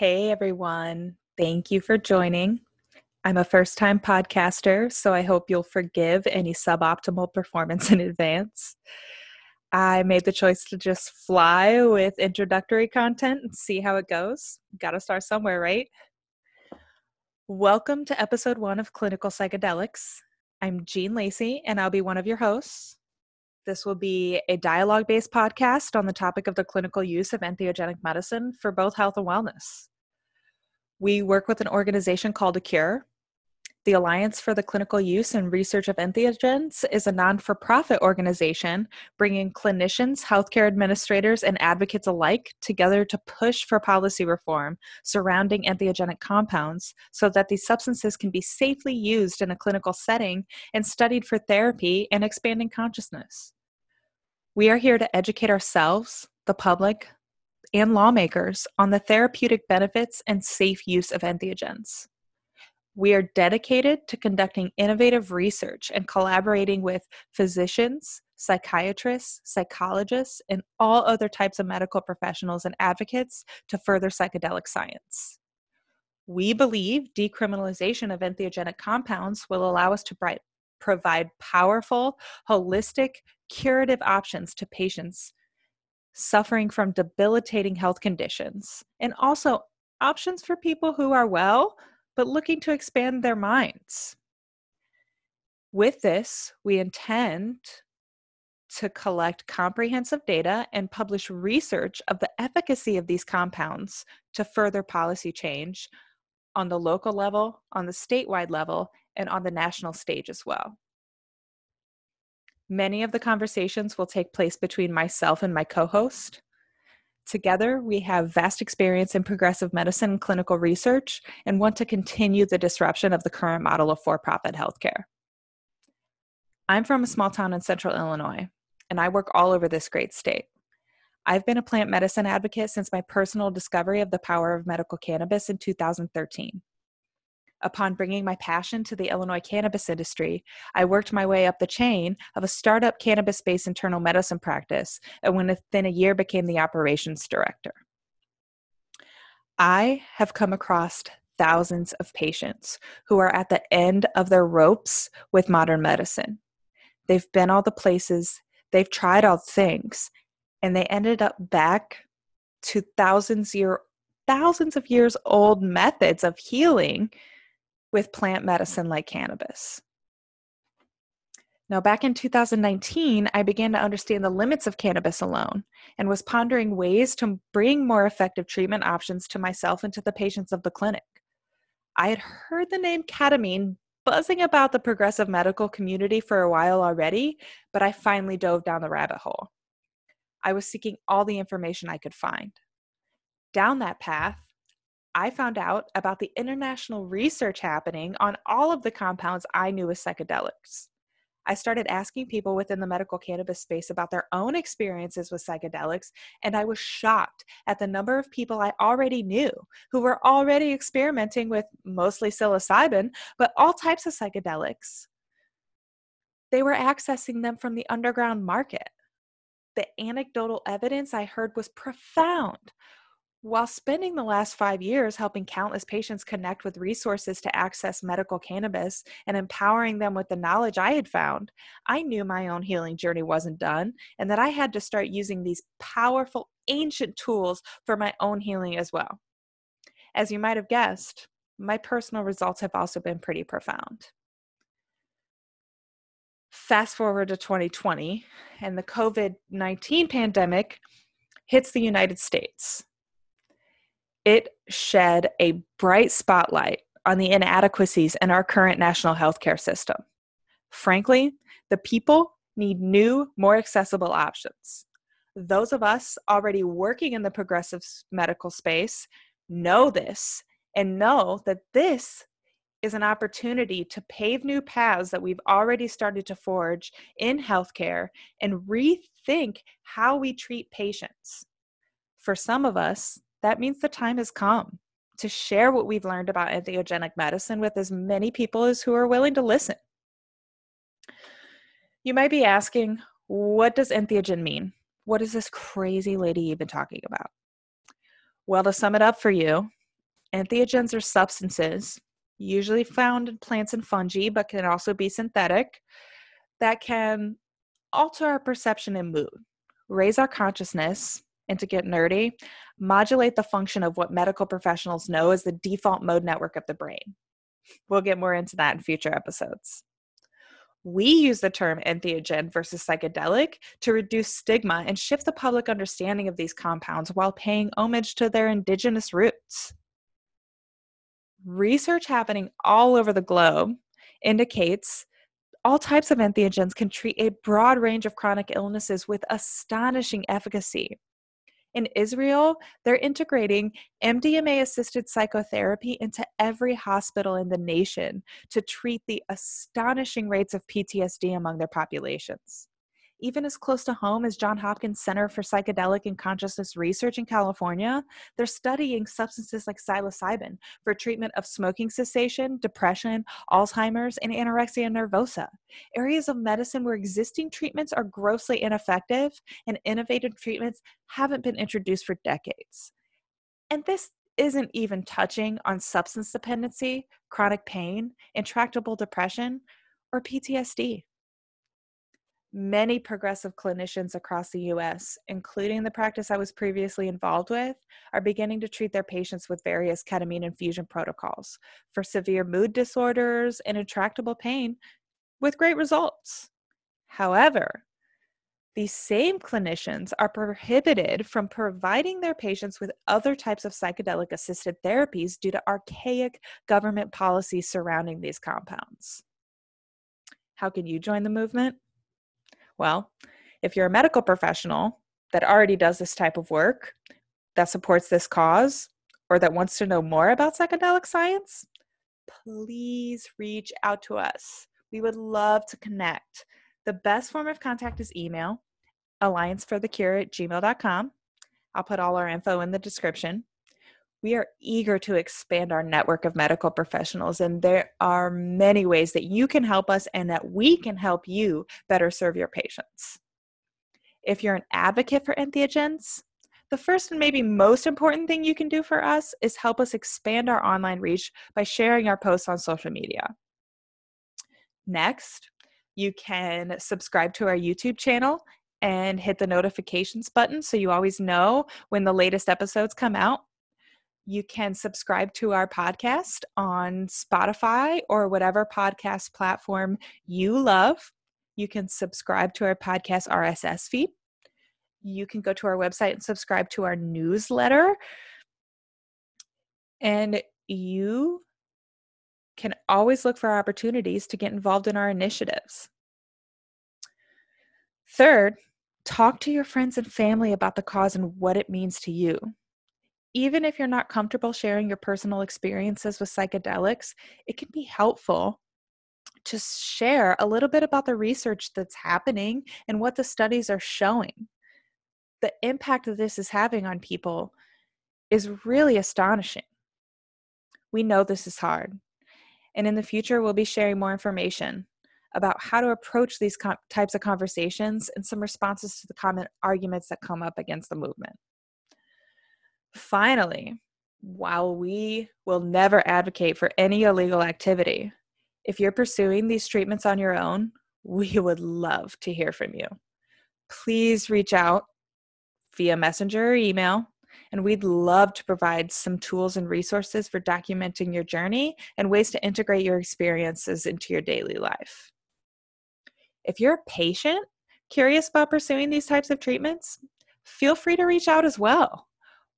Hey everyone, thank you for joining. I'm a first time podcaster, so I hope you'll forgive any suboptimal performance in advance. I made the choice to just fly with introductory content and see how it goes. Gotta start somewhere, right? Welcome to episode one of Clinical Psychedelics. I'm Jean Lacey, and I'll be one of your hosts. This will be a dialogue based podcast on the topic of the clinical use of entheogenic medicine for both health and wellness. We work with an organization called ACURE. The Alliance for the Clinical Use and Research of Entheogens is a non for profit organization bringing clinicians, healthcare administrators, and advocates alike together to push for policy reform surrounding entheogenic compounds so that these substances can be safely used in a clinical setting and studied for therapy and expanding consciousness. We are here to educate ourselves, the public, and lawmakers on the therapeutic benefits and safe use of entheogens. We are dedicated to conducting innovative research and collaborating with physicians, psychiatrists, psychologists, and all other types of medical professionals and advocates to further psychedelic science. We believe decriminalization of entheogenic compounds will allow us to provide powerful, holistic, curative options to patients suffering from debilitating health conditions, and also options for people who are well but looking to expand their minds. With this, we intend to collect comprehensive data and publish research of the efficacy of these compounds to further policy change on the local level, on the statewide level, and on the national stage as well. Many of the conversations will take place between myself and my co host. Together, we have vast experience in progressive medicine and clinical research and want to continue the disruption of the current model of for profit healthcare. I'm from a small town in central Illinois, and I work all over this great state. I've been a plant medicine advocate since my personal discovery of the power of medical cannabis in 2013 upon bringing my passion to the Illinois cannabis industry, I worked my way up the chain of a startup cannabis based internal medicine practice and within a year became the operations director. I have come across thousands of patients who are at the end of their ropes with modern medicine. They've been all the places, they've tried all things, and they ended up back to thousands year thousands of years old methods of healing with plant medicine like cannabis. Now, back in 2019, I began to understand the limits of cannabis alone and was pondering ways to bring more effective treatment options to myself and to the patients of the clinic. I had heard the name ketamine buzzing about the progressive medical community for a while already, but I finally dove down the rabbit hole. I was seeking all the information I could find. Down that path, I found out about the international research happening on all of the compounds I knew as psychedelics. I started asking people within the medical cannabis space about their own experiences with psychedelics, and I was shocked at the number of people I already knew who were already experimenting with mostly psilocybin, but all types of psychedelics. They were accessing them from the underground market. The anecdotal evidence I heard was profound. While spending the last five years helping countless patients connect with resources to access medical cannabis and empowering them with the knowledge I had found, I knew my own healing journey wasn't done and that I had to start using these powerful, ancient tools for my own healing as well. As you might have guessed, my personal results have also been pretty profound. Fast forward to 2020, and the COVID 19 pandemic hits the United States it shed a bright spotlight on the inadequacies in our current national healthcare system. Frankly, the people need new, more accessible options. Those of us already working in the progressive medical space know this and know that this is an opportunity to pave new paths that we've already started to forge in healthcare and rethink how we treat patients. For some of us, that means the time has come to share what we've learned about entheogenic medicine with as many people as who are willing to listen. You might be asking, what does entheogen mean? What is this crazy lady even talking about? Well, to sum it up for you, Entheogens are substances, usually found in plants and fungi, but can also be synthetic, that can alter our perception and mood, raise our consciousness, and to get nerdy, modulate the function of what medical professionals know as the default mode network of the brain. We'll get more into that in future episodes. We use the term entheogen versus psychedelic to reduce stigma and shift the public understanding of these compounds while paying homage to their indigenous roots. Research happening all over the globe indicates all types of entheogens can treat a broad range of chronic illnesses with astonishing efficacy. In Israel, they're integrating MDMA assisted psychotherapy into every hospital in the nation to treat the astonishing rates of PTSD among their populations even as close to home as John Hopkins Center for Psychedelic and Consciousness Research in California, they're studying substances like psilocybin for treatment of smoking cessation, depression, Alzheimer's, and anorexia nervosa. Areas of medicine where existing treatments are grossly ineffective and innovative treatments haven't been introduced for decades. And this isn't even touching on substance dependency, chronic pain, intractable depression, or PTSD. Many progressive clinicians across the US, including the practice I was previously involved with, are beginning to treat their patients with various ketamine infusion protocols for severe mood disorders and intractable pain with great results. However, these same clinicians are prohibited from providing their patients with other types of psychedelic assisted therapies due to archaic government policies surrounding these compounds. How can you join the movement? Well, if you're a medical professional that already does this type of work, that supports this cause, or that wants to know more about psychedelic science, please reach out to us. We would love to connect. The best form of contact is email, allianceforthecure at gmail.com. I'll put all our info in the description we are eager to expand our network of medical professionals, and there are many ways that you can help us and that we can help you better serve your patients. If you're an advocate for entheogens, the first and maybe most important thing you can do for us is help us expand our online reach by sharing our posts on social media. Next, you can subscribe to our YouTube channel and hit the notifications button so you always know when the latest episodes come out. You can subscribe to our podcast on Spotify or whatever podcast platform you love. You can subscribe to our podcast RSS feed. You can go to our website and subscribe to our newsletter. And you can always look for opportunities to get involved in our initiatives. Third, talk to your friends and family about the cause and what it means to you even if you're not comfortable sharing your personal experiences with psychedelics, it can be helpful to share a little bit about the research that's happening and what the studies are showing. The impact that this is having on people is really astonishing. We know this is hard. And in the future, we'll be sharing more information about how to approach these com- types of conversations and some responses to the common arguments that come up against the movement. Finally, while we will never advocate for any illegal activity, if you're pursuing these treatments on your own, we would love to hear from you. Please reach out via messenger or email, and we'd love to provide some tools and resources for documenting your journey and ways to integrate your experiences into your daily life. If you're a patient curious about pursuing these types of treatments, feel free to reach out as well.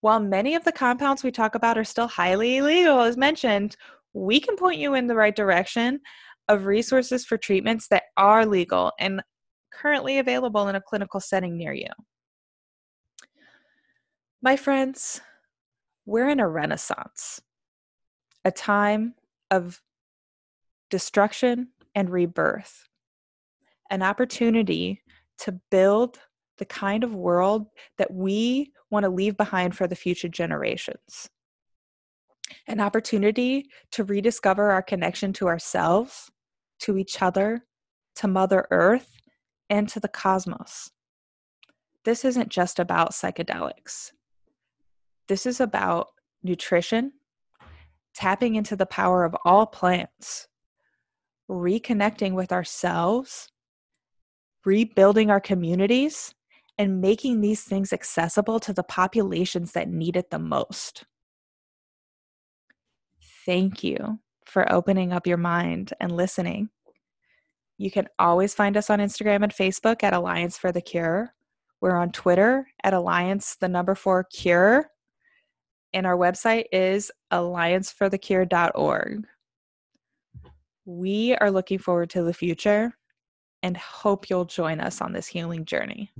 While many of the compounds we talk about are still highly illegal, as mentioned, we can point you in the right direction of resources for treatments that are legal and currently available in a clinical setting near you. My friends, we're in a renaissance, a time of destruction and rebirth, an opportunity to build the kind of world that we want to leave behind for the future generations. An opportunity to rediscover our connection to ourselves, to each other, to Mother Earth, and to the cosmos. This isn't just about psychedelics. This is about nutrition, tapping into the power of all plants, reconnecting with ourselves, rebuilding our communities, and making these things accessible to the populations that need it the most. Thank you for opening up your mind and listening. You can always find us on Instagram and Facebook at Alliance for the Cure. We're on Twitter at Alliance, the number four cure. And our website is allianceforthecure.org. We are looking forward to the future and hope you'll join us on this healing journey.